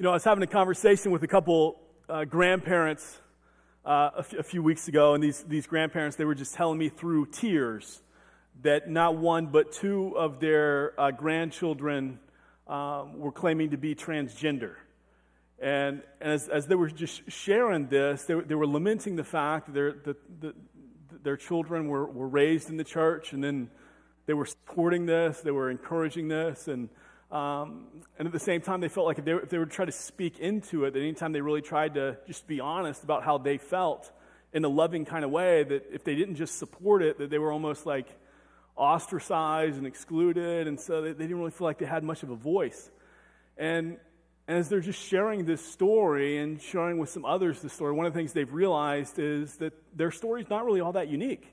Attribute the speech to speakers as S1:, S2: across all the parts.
S1: You know, I was having a conversation with a couple uh, grandparents uh, a, f- a few weeks ago, and these, these grandparents, they were just telling me through tears that not one but two of their uh, grandchildren um, were claiming to be transgender. And, and as, as, they were just sharing this, they, they were lamenting the fact that, their, their children were, were raised in the church, and then they were supporting this, they were encouraging this, and um, and at the same time, they felt like if they, if they would try to speak into it, that anytime they really tried to just be honest about how they felt in a loving kind of way, that if they didn't just support it, that they were almost like ostracized and excluded, and so they, they didn't really feel like they had much of a voice. And, as they're just sharing this story and sharing with some others the story, one of the things they've realized is that their story is not really all that unique.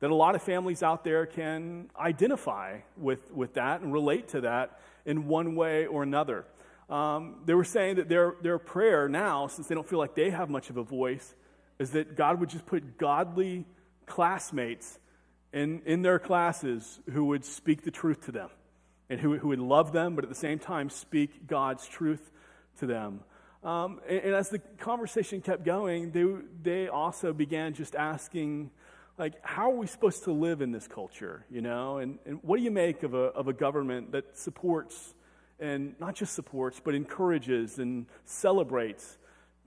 S1: That a lot of families out there can identify with, with that and relate to that in one way or another. Um, they were saying that their, their prayer now, since they don't feel like they have much of a voice, is that God would just put godly classmates in, in their classes who would speak the truth to them and who, who would love them, but at the same time speak God's truth to them. Um, and, and, as the conversation kept going, they, they also began just asking like, how are we supposed to live in this culture, you know? And, and what do you make of a, of a government that supports, and not just supports, but encourages and celebrates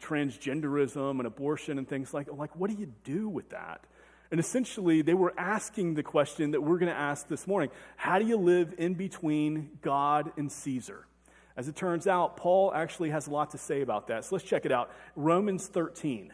S1: transgenderism and abortion and things like Like, what do you do with that? And essentially, they were asking the question that we're going to ask this morning How do you live in between God and Caesar? As it turns out, Paul actually has a lot to say about that. So let's check it out. Romans 13.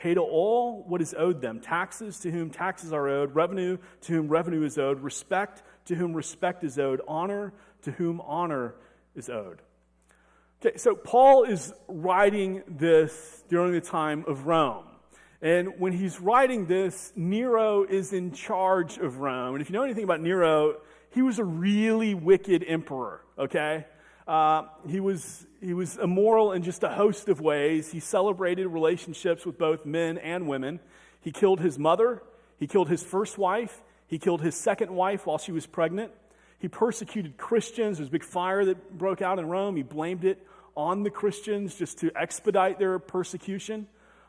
S1: Pay to all what is owed them taxes to whom taxes are owed, revenue to whom revenue is owed, respect to whom respect is owed, honor to whom honor is owed. Okay, so Paul is writing this during the time of Rome. And when he's writing this, Nero is in charge of Rome. And if you know anything about Nero, he was a really wicked emperor, okay? Uh, he, was, he was immoral in just a host of ways. He celebrated relationships with both men and women. He killed his mother. He killed his first wife. He killed his second wife while she was pregnant. He persecuted Christians. There was a big fire that broke out in Rome. He blamed it on the Christians just to expedite their persecution.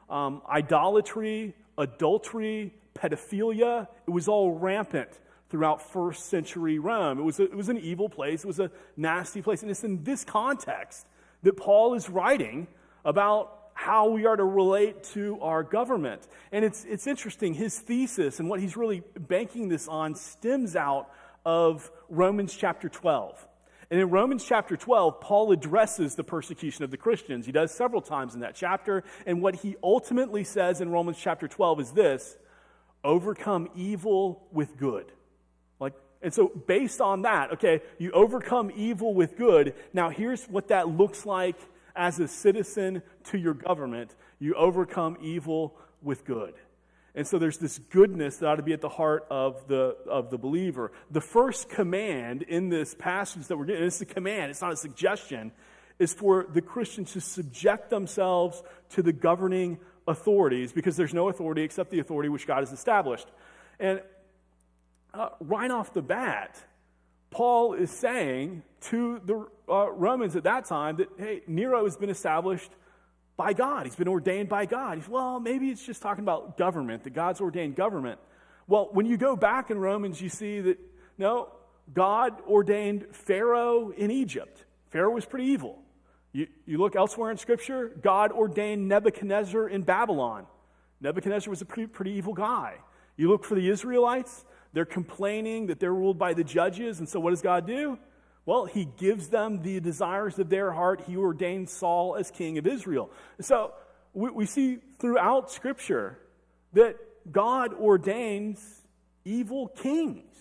S1: Um, idolatry, adultery, pedophilia, it was all rampant throughout first century Rome. It was, a, it was an evil place, it was a nasty place. And it's in this context that Paul is writing about how we are to relate to our government. And it's, it's interesting, his thesis and what he's really banking this on stems out of Romans chapter 12. And in Romans chapter 12, Paul addresses the persecution of the Christians. He does several times in that chapter. And what he ultimately says in Romans chapter 12 is this overcome evil with good. And so, based on that, okay, you overcome evil with good. Now, here's what that looks like as a citizen to your government you overcome evil with good. And so there's this goodness that ought to be at the heart of the, of the believer. The first command in this passage that we're getting, it's a command, it's not a suggestion, is for the Christians to subject themselves to the governing authorities because there's no authority except the authority which God has established. And uh, right off the bat, Paul is saying to the uh, Romans at that time that, hey, Nero has been established by God. He's been ordained by God. He's, well, maybe it's just talking about government, that God's ordained government. Well, when you go back in Romans, you see that, no, God ordained Pharaoh in Egypt. Pharaoh was pretty evil. You, you look elsewhere in Scripture, God ordained Nebuchadnezzar in Babylon. Nebuchadnezzar was a pretty, pretty evil guy. You look for the Israelites, they're complaining that they're ruled by the judges, and so what does God do? Well, he gives them the desires of their heart. He ordained Saul as king of Israel. So we, we see throughout Scripture that God ordains evil kings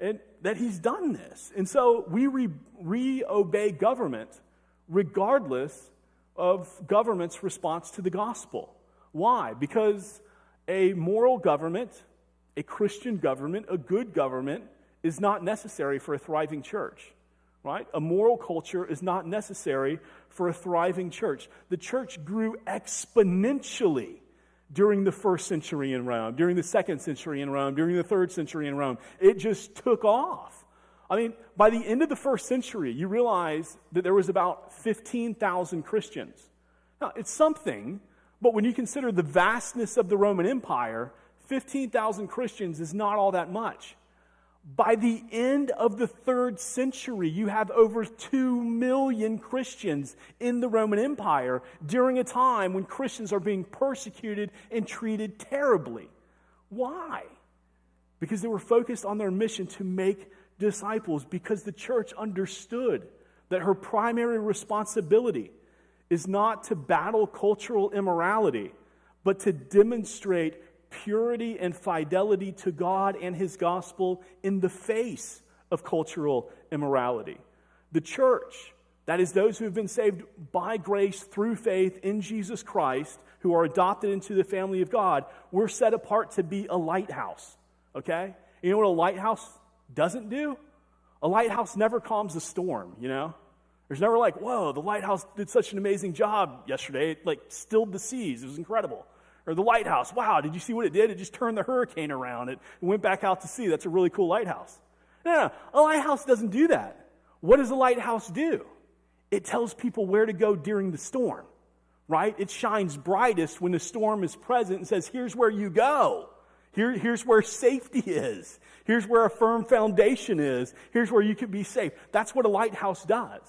S1: and that he's done this. And so we re, re obey government regardless of government's response to the gospel. Why? Because a moral government, a Christian government, a good government is not necessary for a thriving church. Right? A moral culture is not necessary for a thriving church. The church grew exponentially during the first century in Rome, during the second century in Rome, during the third century in Rome. It just took off. I mean, by the end of the first century, you realize that there was about 15,000 Christians. Now, it's something, but when you consider the vastness of the Roman Empire, 15,000 Christians is not all that much. By the end of the third century, you have over 2 million Christians in the Roman Empire during a time when Christians are being persecuted and treated terribly. Why? Because they were focused on their mission to make disciples, because the church understood that her primary responsibility is not to battle cultural immorality, but to demonstrate purity and fidelity to God and His gospel in the face of cultural immorality. The church, that is, those who have been saved by grace through faith in Jesus Christ, who are adopted into the family of God, we're set apart to be a lighthouse. Okay? You know what a lighthouse doesn't do? A lighthouse never calms a storm, you know? There's never like, whoa, the lighthouse did such an amazing job yesterday. It like stilled the seas. It was incredible. Or the lighthouse. Wow, did you see what it did? It just turned the hurricane around. It went back out to sea. That's a really cool lighthouse. No, no, a lighthouse doesn't do that. What does a lighthouse do? It tells people where to go during the storm, right? It shines brightest when the storm is present and says, here's where you go. Here, here's where safety is. Here's where a firm foundation is. Here's where you can be safe. That's what a lighthouse does.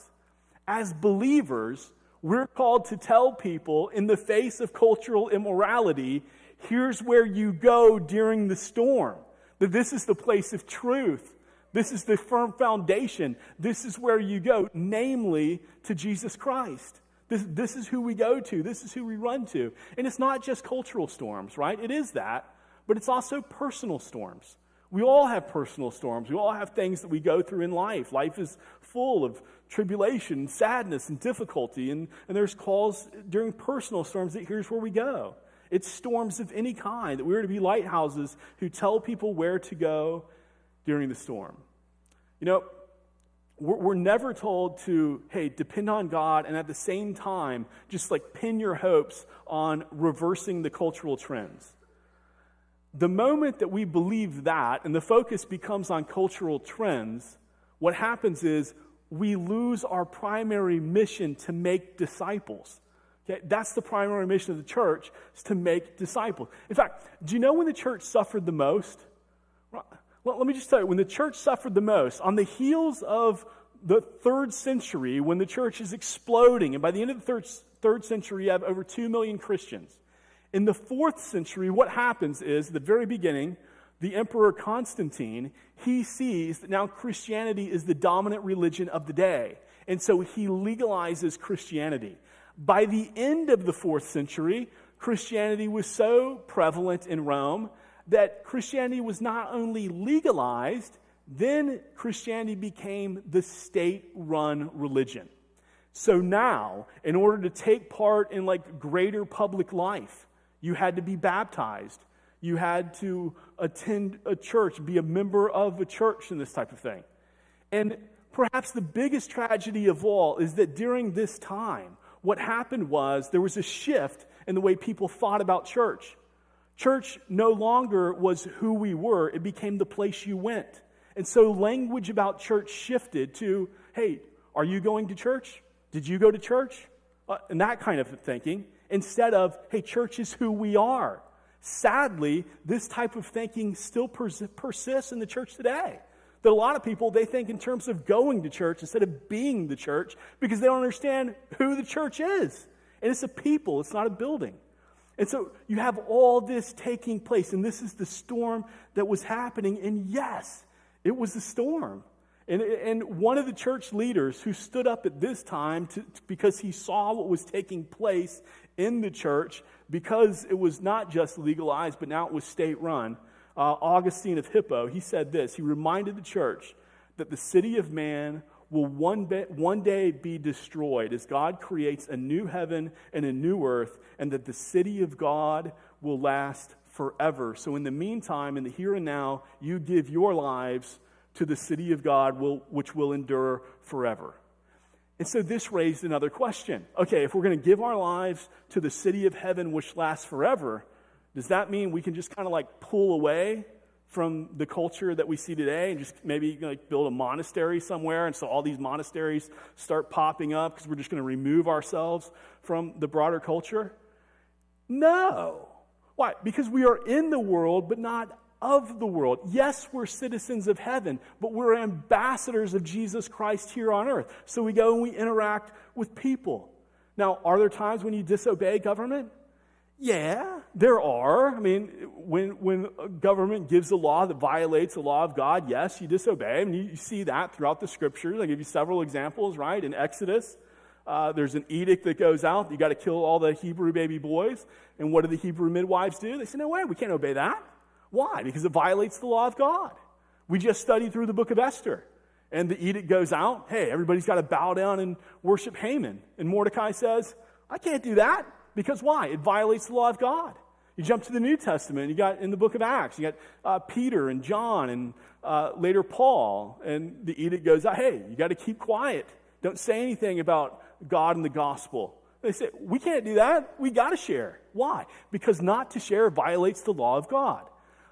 S1: As believers, we're called to tell people in the face of cultural immorality, here's where you go during the storm. That this is the place of truth. This is the firm foundation. This is where you go, namely to Jesus Christ. This, this is who we go to. This is who we run to. And it's not just cultural storms, right? It is that, but it's also personal storms. We all have personal storms. We all have things that we go through in life. Life is full of tribulation, sadness, and difficulty. And, and there's calls during personal storms that here's where we go. It's storms of any kind that we're to be lighthouses who tell people where to go during the storm. You know, we're, we're never told to, hey, depend on God and at the same time just like pin your hopes on reversing the cultural trends. The moment that we believe that and the focus becomes on cultural trends, what happens is we lose our primary mission to make disciples. Okay? That's the primary mission of the church, is to make disciples. In fact, do you know when the church suffered the most? Well, let me just tell you, when the church suffered the most, on the heels of the third century, when the church is exploding, and by the end of the third, third century, you have over 2 million Christians. In the fourth century, what happens is, the very beginning, the Emperor Constantine, he sees that now Christianity is the dominant religion of the day. And so he legalizes Christianity. By the end of the fourth century, Christianity was so prevalent in Rome that Christianity was not only legalized, then Christianity became the state run religion. So now, in order to take part in like greater public life, you had to be baptized you had to attend a church, be a member of a church, and this type of thing. And perhaps the biggest tragedy of all is that during this time, what happened was there was a shift in the way people thought about church. Church no longer was who we were, it became the place you went. And so language about church shifted to, hey, are you going to church? Did you go to church? Uh, and that kind of thinking, instead of, hey, church is who we are. Sadly, this type of thinking still pers- persists in the church today. That a lot of people, they think in terms of going to church instead of being the church because they don't understand who the church is. And it's a people, it's not a building. And so you have all this taking place, and this is the storm that was happening. And yes, it was a storm. And, and one of the church leaders who stood up at this time to, because he saw what was taking place in the church, because it was not just legalized, but now it was state run, uh, Augustine of Hippo, he said this. He reminded the church that the city of man will one, be, one day be destroyed as God creates a new heaven and a new earth, and that the city of God will last forever. So, in the meantime, in the here and now, you give your lives to the city of God, will, which will endure forever. And so this raised another question. Okay, if we're going to give our lives to the city of heaven, which lasts forever, does that mean we can just kind of like pull away from the culture that we see today and just maybe like build a monastery somewhere? And so all these monasteries start popping up because we're just going to remove ourselves from the broader culture? No. Why? Because we are in the world but not of the world yes we're citizens of heaven but we're ambassadors of jesus christ here on earth so we go and we interact with people now are there times when you disobey government yeah, there are. I mean, when, when government gives a law that violates the law of God, yes, you disobey. Mean, you, you see that throughout the scriptures. I give you several examples, right? In Exodus, uh, there's an edict that goes out. You got to kill all the Hebrew baby boys. And what do the Hebrew midwives do? They say, no way, we can't obey that. Why? Because it violates the law of God. We just studied through the book of Esther. And the edict goes out. Hey, everybody's got to bow down and worship Haman. And Mordecai says, I can't do that. Because why? It violates the law of God. You jump to the New Testament, you got in the book of Acts, you got uh, Peter and John and uh, later Paul, and the edict goes hey, you got to keep quiet. Don't say anything about God and the gospel. They say, we can't do that. We got to share. Why? Because not to share violates the law of God.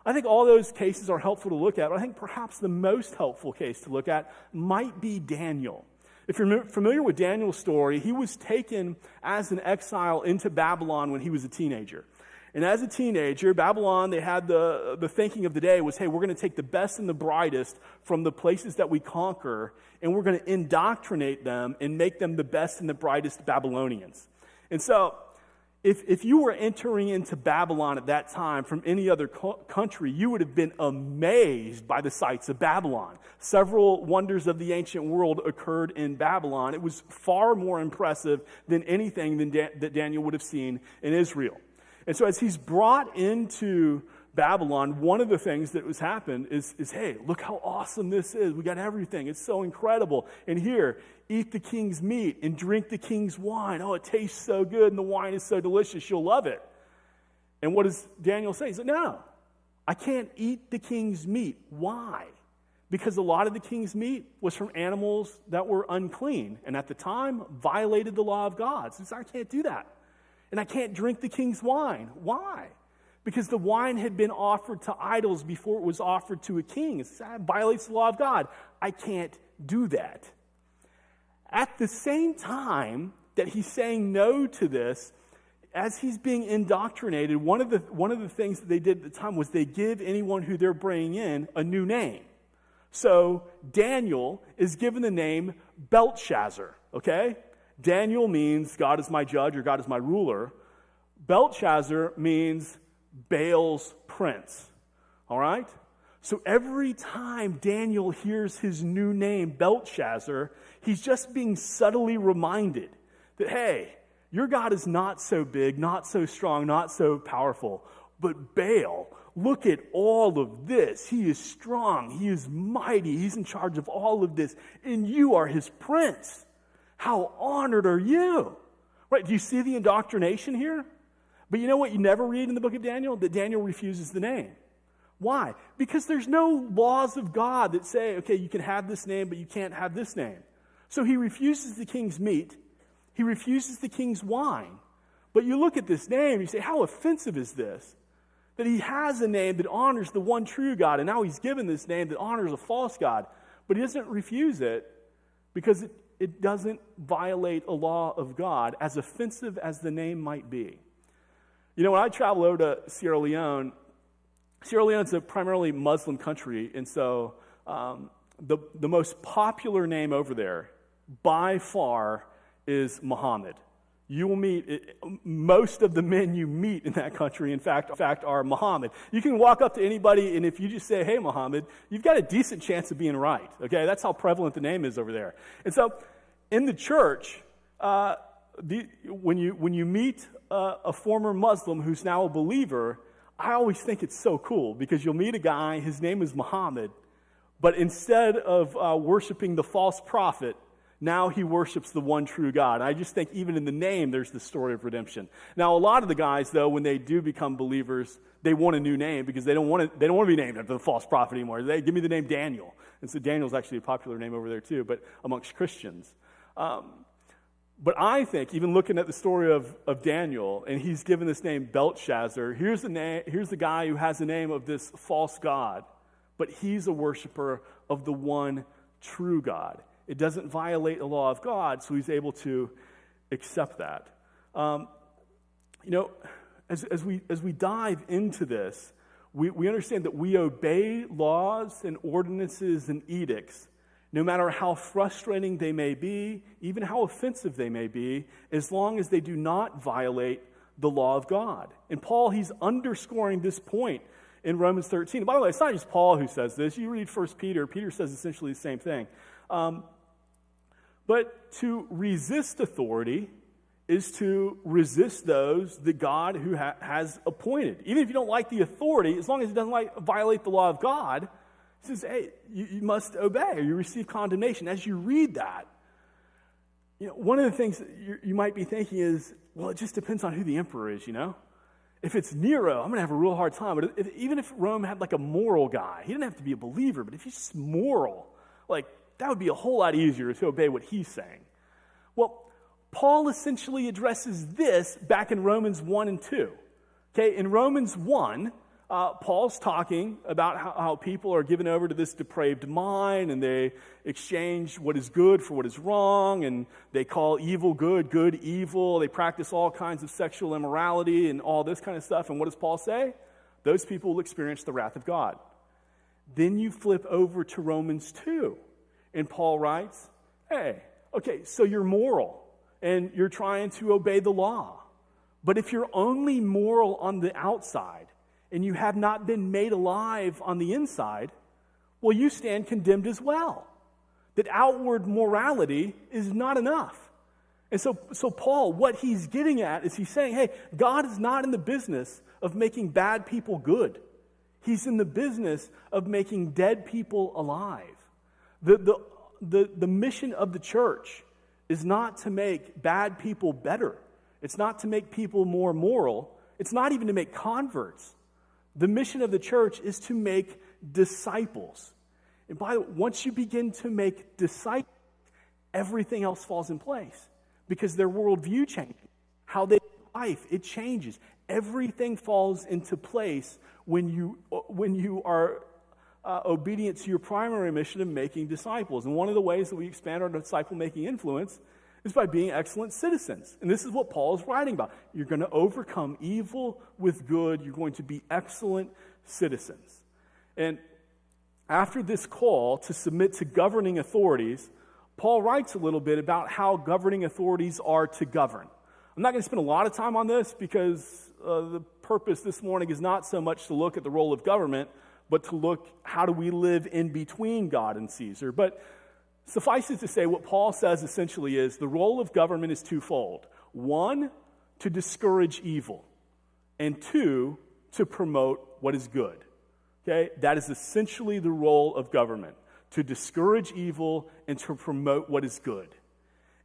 S1: I think all those cases are helpful to look at, but I think perhaps the most helpful case to look at might be Daniel. If you're familiar with Daniel's story, he was taken as an exile into Babylon when he was a teenager. And as a teenager, Babylon, they had the, the thinking of the day was, hey, we're going to take the best and the brightest from the places that we conquer, and we're going to indoctrinate them and make them the best and the brightest Babylonians. And so if, if you were entering into Babylon at that time from any other co- country, you would have been amazed by the sights of Babylon. Several wonders of the ancient world occurred in Babylon. It was far more impressive than anything than da- that Daniel would have seen in Israel. And so, as he's brought into Babylon, one of the things that was happened is, is hey, look how awesome this is. We got everything. It's so incredible. And here, eat the king's meat and drink the king's wine. Oh, it tastes so good and the wine is so delicious. You'll love it. And what does Daniel say? He said, no, I can't eat the king's meat. Why? Because a lot of the king's meat was from animals that were unclean and at the time violated the law of God. So I can't do that. And I can't drink the king's wine. Why? Because the wine had been offered to idols before it was offered to a king. It violates the law of God. I can't do that. At the same time that he's saying no to this, as he's being indoctrinated, one of the, one of the things that they did at the time was they give anyone who they're bringing in a new name. So Daniel is given the name Belshazzar, okay? Daniel means God is my judge or God is my ruler. Belshazzar means Baal's prince. All right? So every time Daniel hears his new name, Belteshazzar, he's just being subtly reminded that, hey, your God is not so big, not so strong, not so powerful. But Baal, look at all of this. He is strong, he is mighty, he's in charge of all of this, and you are his prince. How honored are you? Right? Do you see the indoctrination here? But you know what you never read in the book of Daniel? That Daniel refuses the name. Why? Because there's no laws of God that say, okay, you can have this name, but you can't have this name. So he refuses the king's meat, he refuses the king's wine. But you look at this name, you say, how offensive is this? That he has a name that honors the one true God, and now he's given this name that honors a false God. But he doesn't refuse it because it, it doesn't violate a law of God, as offensive as the name might be. You know, when I travel over to Sierra Leone, Sierra Leone's a primarily Muslim country, and so um, the, the most popular name over there by far is Muhammad. you will meet most of the men you meet in that country in fact, in fact are muhammad. You can walk up to anybody and if you just say hey muhammad you've got a decent chance of being right okay? That's how prevalent the name is over there. And so in the church uh, the, when, you, when you meet uh, a former muslim who's now a believer i always think it's so cool because you'll meet a guy his name is muhammad but instead of uh, worshiping the false prophet now he worships the one true God. I just think even in the name, there's the story of redemption. Now, a lot of the guys, though, when they do become believers, they want a new name because they don't want to, they don't want to be named after the false prophet anymore. They give me the name Daniel. And so Daniel's actually a popular name over there, too, but amongst Christians. Um, but I think, even looking at the story of, of Daniel, and he's given this name Belteshazzar, here's the, name, here's the guy who has the name of this false God, but he's a worshiper of the one true God. It doesn't violate the law of God, so he's able to accept that. Um, you know, as, as, we, as we dive into this, we, we understand that we obey laws and ordinances and edicts, no matter how frustrating they may be, even how offensive they may be, as long as they do not violate the law of God. And Paul, he's underscoring this point in Romans 13. by the way, it's not just Paul who says this. You read 1 Peter, Peter says essentially the same thing. Um, but to resist authority is to resist those that God who ha- has appointed. Even if you don't like the authority, as long as it doesn't like, violate the law of God, says, hey, you, you must obey or you receive condemnation. As you read that, you know, one of the things you, might be thinking is, well, it just depends on who the emperor is, you know? If it's Nero, I'm going to have a real hard time. But if, even if Rome had like a moral guy, he didn't have to be a believer, but if he's just moral, like that would be a whole lot easier to obey what he's saying. Well, Paul essentially addresses this back in Romans 1 and 2. Okay, in Romans 1, uh, Paul's talking about how, how, people are given over to this depraved mind and they exchange what is good for what is wrong and they call evil good, good evil. They practice all kinds of sexual immorality and all this kind of stuff. And what does Paul say? Those people will experience the wrath of God. Then you flip over to Romans 2. And Paul writes, hey, okay, so you're moral and you're trying to obey the law. But if you're only moral on the outside and you have not been made alive on the inside, well, you stand condemned as well. That outward morality is not enough. And so, so Paul, what he's getting at is he's saying, hey, God is not in the business of making bad people good. He's in the business of making dead people alive. The, the, the, the mission of the church is not to make bad people better. It's not to make people more moral. It's not even to make converts. The mission of the church is to make disciples. And by the way, once you begin to make disciples, everything else falls in place because their worldview changes. How they life, it changes. Everything falls into place when you, when you are uh, obedient to your primary mission of making disciples. And one of the ways that we expand our disciple making influence is by being excellent citizens. And this is what Paul is writing about. You're going to overcome evil with good, you're going to be excellent citizens. And after this call to submit to governing authorities, Paul writes a little bit about how governing authorities are to govern. I'm not going to spend a lot of time on this because uh, the purpose this morning is not so much to look at the role of government, but to look how do we live in between God and Caesar. But suffice it to say, what Paul says essentially is the role of government is twofold one, to discourage evil, and two, to promote what is good. Okay? That is essentially the role of government to discourage evil and to promote what is good.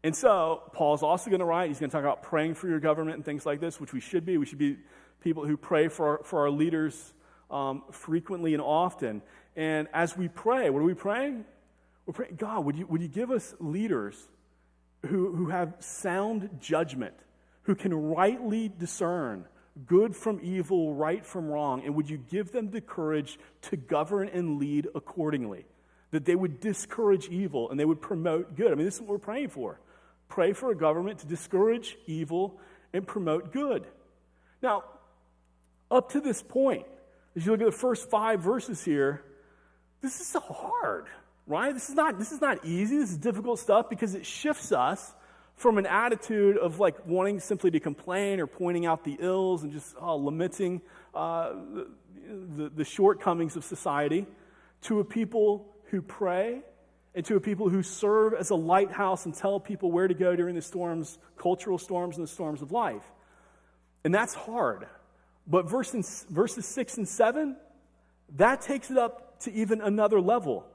S1: And so, Paul's also going to write, he's going to talk about praying for your government and things like this, which we should be. We should be people who pray for our, for our leaders um, frequently and often. And as we pray, what are we praying? We're praying, God, would you, would you give us leaders who, who have sound judgment, who can rightly discern good from evil, right from wrong, and would you give them the courage to govern and lead accordingly? That they would discourage evil and they would promote good. I mean, this is what we're praying for. Pray for a government to discourage evil and promote good. Now, up to this point, as you look at the first five verses here, this is so hard, right? This is not, this is not easy. This is difficult stuff because it shifts us from an attitude of like wanting simply to complain or pointing out the ills and just uh, lamenting uh, the, the, shortcomings of society to a people who pray and to a people who serve as a lighthouse and tell people where to go during the storms, cultural storms, and the storms of life. And that's hard. But verses, verses 6 and 7, that takes it up to even another level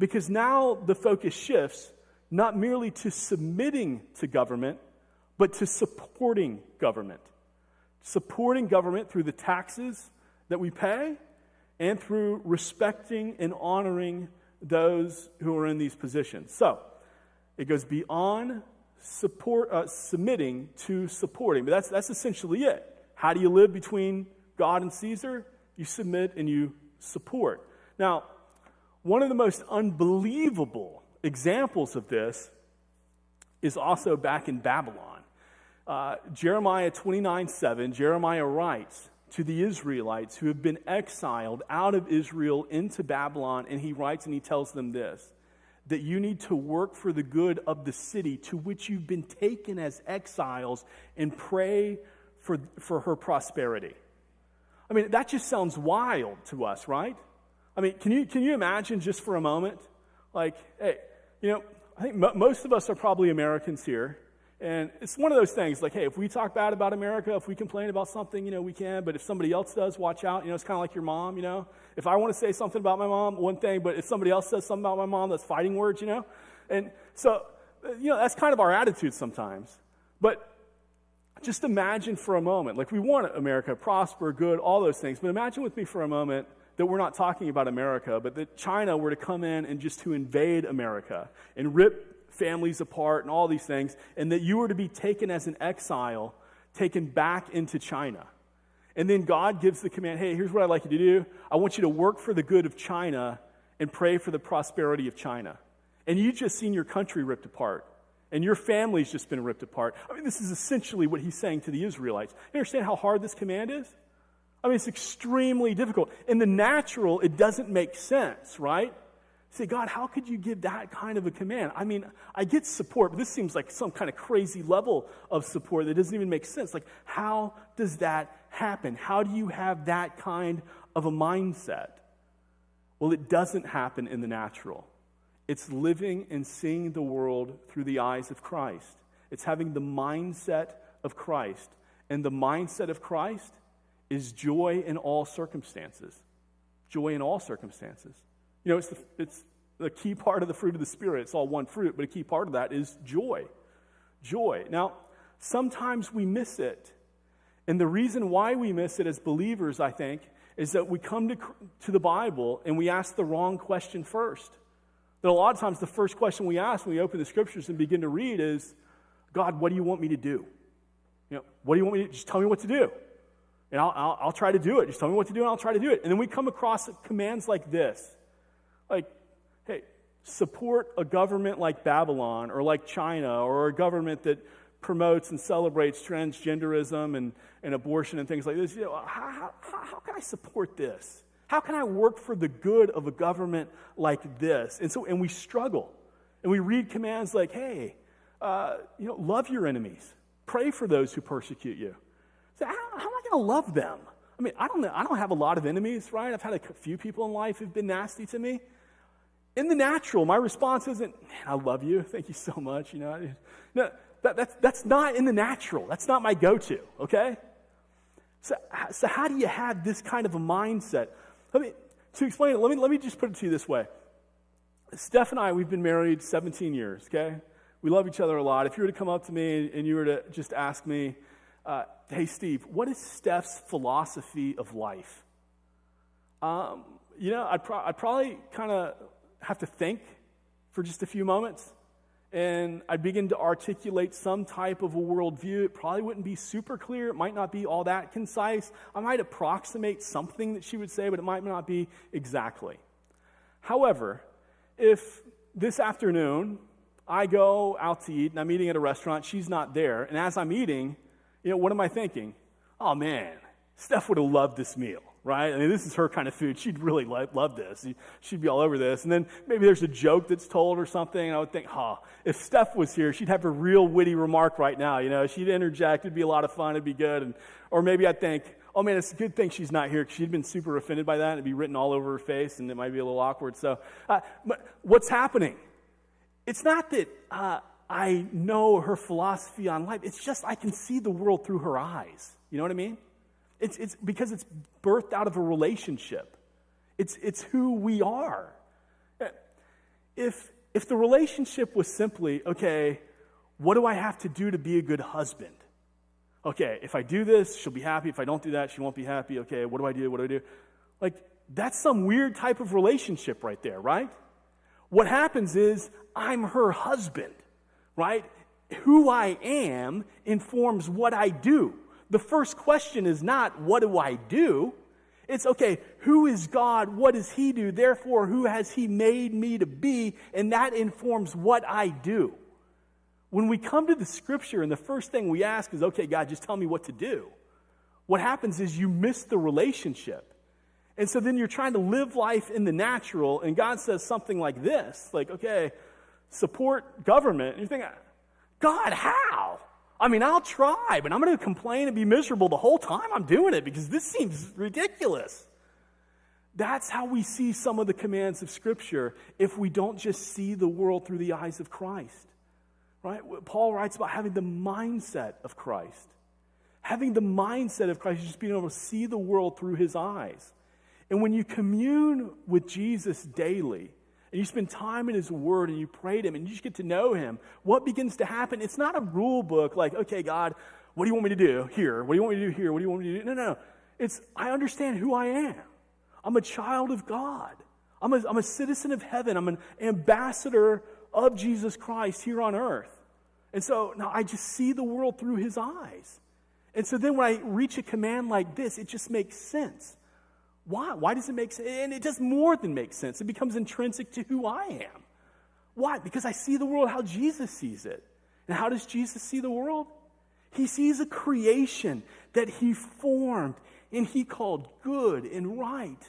S1: because now the focus shifts not merely to submitting to government, but to supporting government. Supporting government through the taxes that we pay and through respecting and honoring those who are in these positions. So it goes beyond support, uh, submitting to supporting. But that's, that's essentially it. How do you live between God and Caesar? You submit and you support. Now, one of the most unbelievable examples of this is also back in Babylon. Uh, Jeremiah 29 7, Jeremiah writes to the Israelites who have been exiled out of Israel into Babylon, and he writes and he tells them this that you need to work for the good of the city to which you've been taken as exiles and pray for, for her prosperity. I mean, that just sounds wild to us, right? I mean, can you, can you imagine just for a moment? Like, hey, you know, I think m- most of us are probably Americans here. And it's one of those things like, hey, if we talk bad about America, if we complain about something, you know, we can. But if somebody else does, watch out. You know, it's kind of like your mom, you know. If I want to say something about my mom, one thing, but if somebody else says something about my mom, that's fighting words, you know. And so, you know, that's kind of our attitude sometimes. But just imagine for a moment, like we want America prosper, good, all those things. But imagine with me for a moment that we're not talking about America, but that China were to come in and just to invade America and rip families apart and all these things, and that you were to be taken as an exile, taken back into China. And then God gives the command hey, here's what I'd like you to do. I want you to work for the good of China and pray for the prosperity of China. And you've just seen your country ripped apart. And your family's just been ripped apart. I mean, this is essentially what he's saying to the Israelites. You understand how hard this command is? I mean, it's extremely difficult. In the natural, it doesn't make sense, right? say, God, how could you give that kind of a command? I mean, I get support, but this seems like some kind of crazy level of support that doesn't even make sense. Like, how does that happen? How do you have that kind of a mindset? Well, it doesn't happen in the natural. It's living and seeing the world through the eyes of Christ. It's having the mindset of Christ. And the mindset of Christ is joy in all circumstances. Joy in all circumstances. You know, it's the, it's the key part of the fruit of the Spirit. It's all one fruit, but a key part of that is joy. Joy. Now, sometimes we miss it. And the reason why we miss it as believers, I think, is that we come to, to the Bible and we ask the wrong question first. That a lot of times the first question we ask when we open the scriptures and begin to read is, God, what do you want me to do? You know, what do you want me to just tell me what to do? And I'll, I'll, I'll try to do it. Just tell me what to do and I'll try to do it. And then we come across commands like this like, hey, support a government like Babylon or like China or a government that promotes and celebrates transgenderism and, and abortion and things like this. You know, how, how, how can I support this? How can I work for the good of a government like this? And so, and we struggle. And we read commands like, hey, uh, you know, love your enemies. Pray for those who persecute you. So how, how am I going to love them? I mean, I don't, know, I don't have a lot of enemies, right? I've had a few people in life who've been nasty to me in the natural, my response isn't, man, I love you. Thank you so much. You know, no, that, that's, that's not in the natural. That's not my go to, okay? So, so, how do you have this kind of a mindset? Let me, to explain it, let me, let me just put it to you this way. Steph and I, we've been married 17 years, okay? We love each other a lot. If you were to come up to me and you were to just ask me, uh, hey, Steve, what is Steph's philosophy of life? Um, you know, I'd, pro- I'd probably kind of have to think for just a few moments and I'd begin to articulate some type of a worldview, it probably wouldn't be super clear. It might not be all that concise. I might approximate something that she would say, but it might not be exactly. However, if this afternoon I go out to eat and I'm eating at a restaurant, she's not there, and as I'm eating, you know, what am I thinking? Oh man, Steph would have loved this meal, right? I mean, this is her kind of food. She'd really love this. She'd be all over this. And then maybe there's a joke that's told or something, and I would think, huh, if Steph was here, she'd have a real witty remark right now. You know, she'd interject. It'd be a lot of fun. It'd be good. And, or maybe I'd think, oh man, it's a good thing she's not here because she'd been super offended by that. It'd be written all over her face, and it might be a little awkward. So, uh, what's happening? It's not that uh, I know her philosophy on life. It's just I can see the world through her eyes. You know what I mean? It's, it's because it's birthed out of a relationship. It's, it's who we are. If, if the relationship was simply, okay, what do I have to do to be a good husband? Okay, if I do this, she'll be happy. If I don't do that, she won't be happy. Okay, what do I do? What do I do? Like, that's some weird type of relationship right there, right? What happens is, I'm her husband, right? Who I am informs what I do the first question is not, what do I do? It's, okay, who is God? What does He do? Therefore, who has He made me to be? And that informs what I do. When we come to the scripture and the first thing we ask is, okay, God, just tell me what to do. What happens is you miss the relationship. And so then you're trying to live life in the natural, and God says something like this like, okay, support government. And you think, God, how? I mean, I'll try, but I'm going to complain and be miserable the whole time I'm doing it because this seems ridiculous. That's how we see some of the commands of Scripture if we don't just see the world through the eyes of Christ. Right? Paul writes about having the mindset of Christ. Having the mindset of Christ is just being able to see the world through his eyes. And when you commune with Jesus daily, and you spend time in His Word and you pray to Him and you just get to know Him, what begins to happen? It's not a rule book like, okay, God, what do you want me to do here? What do you want me to do here? What do you want me to do? No, no. No. It's, I understand who I am. I'm a child of God. I'm a, I'm a citizen of heaven. I'm an ambassador of Jesus Christ here on earth. And so now I just see the world through His eyes. And so then when I reach a command like this, it just makes sense. Why? Why does it make sense? And it does more than make sense. It becomes intrinsic to who I am. Why? Because I see the world how Jesus sees it. And how does Jesus see the world? He sees a creation that he formed and he called good and right.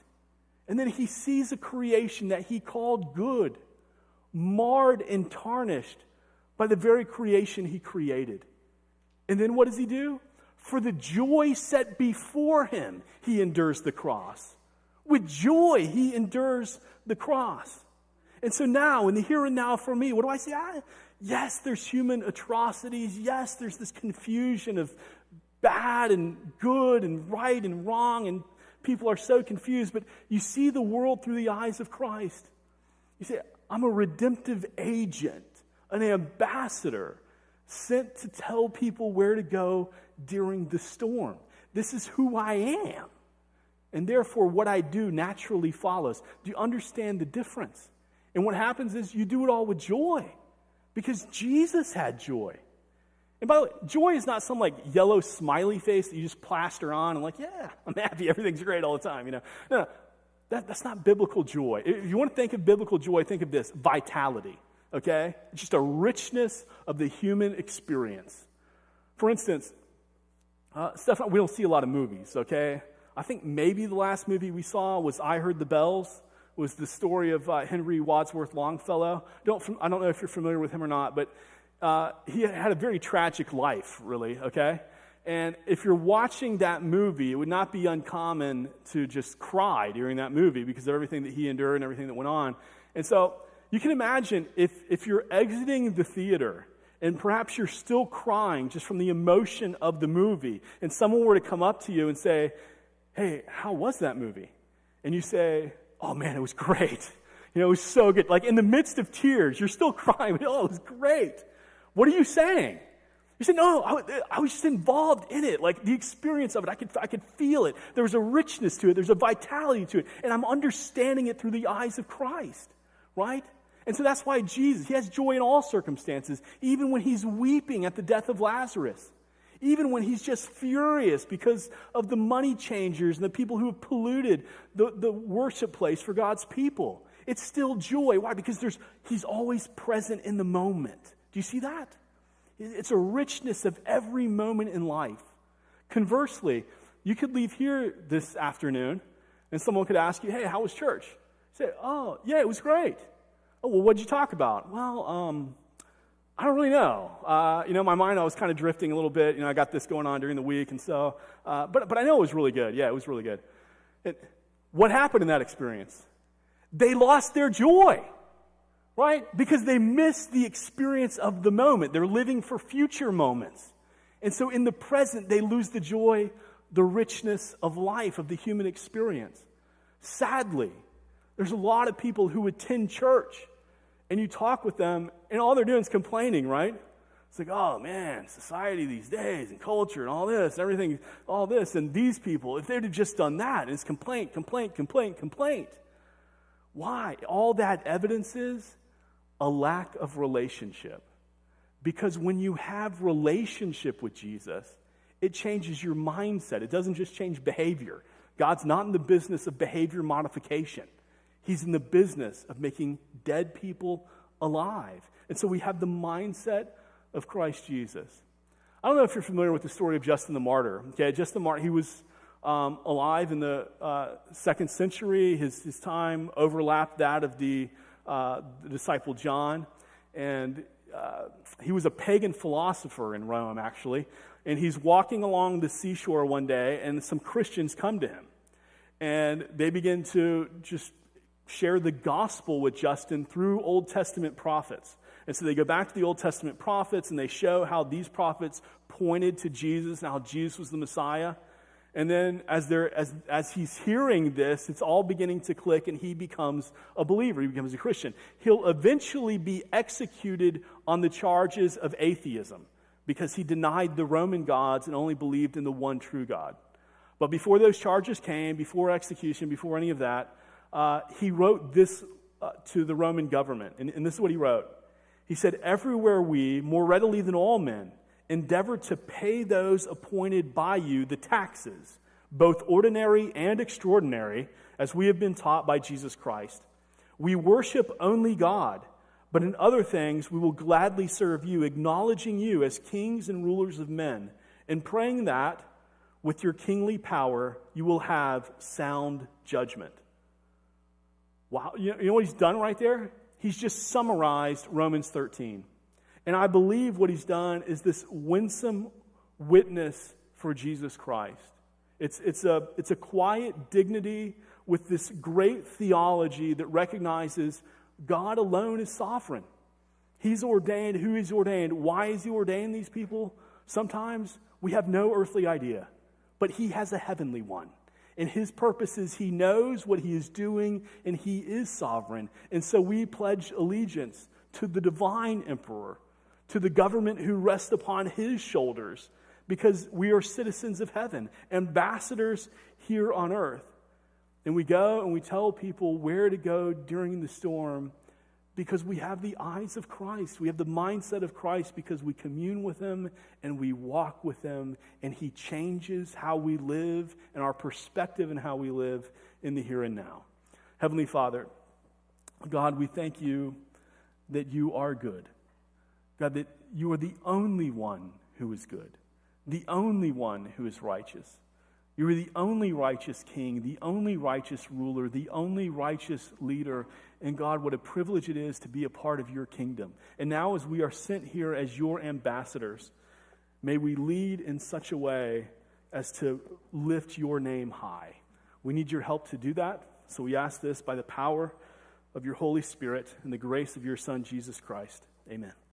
S1: And then he sees a creation that he called good, marred and tarnished by the very creation he created. And then what does he do? For the joy set before him, he endures the cross. With joy, he endures the cross. And so now, in the here and now for me, what do I say? I, yes, there's human atrocities. Yes, there's this confusion of bad and good and right and wrong, and people are so confused. But you see the world through the eyes of Christ. You say, I'm a redemptive agent, an ambassador sent to tell people where to go during the storm. This is who I am. And therefore, what I do naturally follows. Do you understand the difference? And what happens is you do it all with joy because Jesus had joy. And by the way, joy is not some like yellow smiley face that you just plaster on and like, yeah, I'm happy, everything's great all the time. You know, no, no that, that's not biblical joy. If you want to think of biblical joy, think of this vitality. Okay, just a richness of the human experience. For instance, uh, Stefan, we don't see a lot of movies, okay? I think maybe the last movie we saw was I Heard the Bells, was the story of uh, Henry Wadsworth Longfellow. Don't, I don't know if you're familiar with him or not, but uh, he had a very tragic life, really, okay? And if you're watching that movie, it would not be uncommon to just cry during that movie because of everything that he endured and everything that went on. And so you can imagine if, if you're exiting the theater and perhaps you're still crying just from the emotion of the movie, and someone were to come up to you and say, Hey, how was that movie? And you say, Oh man, it was great. You know, it was so good. Like in the midst of tears, you're still crying. Oh, it was great. What are you saying? You say, no, I, I, was just involved in it. Like the experience of it, I could, I could feel it. There was a richness to it. There's a vitality to it. And I'm understanding it through the eyes of Christ, right? And so that's why Jesus, he has joy in all circumstances, even when he's weeping at the death of Lazarus, even when he's just furious because of the money changers and the people who have polluted the, the worship place for God's people. It's still joy. Why? Because there's, he's always present in the moment. Do you see that? It's a richness of every moment in life. Conversely, you could leave here this afternoon and someone could ask you, hey, how was church? You say, oh, yeah, it was great. Oh, well, what'd you talk about? Well, um, I don't really know. Uh, you know, my mind, I was kind of drifting a little bit. You know, I got this going on during the week, and so, uh, but, but I know it was really good. Yeah, it was really good. And what happened in that experience? They lost their joy, right? Because they missed the experience of the moment. They're living for future moments. And so in the present, they lose the joy, the richness of life, of the human experience. Sadly, there's a lot of people who attend church and you talk with them, and all they're doing is complaining, right? It's like, oh man, society these days and culture and all this, and everything, all this, and these people, if they'd have just done that, and it's complaint, complaint, complaint, complaint. Why? All that evidence is a lack of relationship. Because when you have relationship with Jesus, it changes your mindset. It doesn't just change behavior. God's not in the business of behavior modification. He's in the business of making dead people alive. And so we have the mindset of Christ Jesus. I don't know if you're familiar with the story of Justin the Martyr. Okay, Justin the Martyr, he was um, alive in the uh, second century. His, his time overlapped that of the, uh, the disciple John. And uh, he was a pagan philosopher in Rome, actually. And he's walking along the seashore one day, and some Christians come to him. And they begin to just share the gospel with Justin through Old Testament prophets. And so they go back to the Old Testament prophets and they show how these prophets pointed to Jesus and how Jesus was the Messiah. And then as, they're, as, as he's hearing this, it's all beginning to click and he becomes a believer. He becomes a Christian. He'll eventually be executed on the charges of atheism because he denied the Roman gods and only believed in the one true God. But before those charges came, before execution, before any of that, uh, he wrote this uh, to the Roman government. And, and this is what he wrote. He said, Everywhere we, more readily than all men, endeavor to pay those appointed by you the taxes, both ordinary and extraordinary, as we have been taught by Jesus Christ. We worship only God, but in other things we will gladly serve you, acknowledging you as kings and rulers of men, and praying that with your kingly power you will have sound judgment. Wow. You know, what he's done right there? He's just summarized Romans 13. And I believe what he's done is this winsome witness for Jesus Christ. It's, it's, a, it's a quiet dignity with this great theology that recognizes God alone is sovereign. He's ordained who He's ordained. Why is He ordained these people? Sometimes we have no earthly idea, but He has a heavenly one. And his purpose is he knows what he is doing and he is sovereign. And so we pledge allegiance to the divine emperor, to the government who rests upon his shoulders, because we are citizens of heaven, ambassadors here on earth. And we go and we tell people where to go during the storm because we have the eyes of Christ. We have the mindset of Christ because we commune with Him and we walk with Him, and He changes how we live and our perspective and how we live in the here and now. Heavenly Father, God, we thank you that you are good. God, that you are the only one who is good, the only one who is righteous. You are the only righteous king, the only righteous ruler, the only righteous leader. And God, what a privilege it is to be a part of your kingdom. And now, as we are sent here as your ambassadors, may we lead in such a way as to lift your name high. We need your help to do that. So we ask this by the power of your Holy Spirit and the grace of your Son, Jesus Christ. Amen.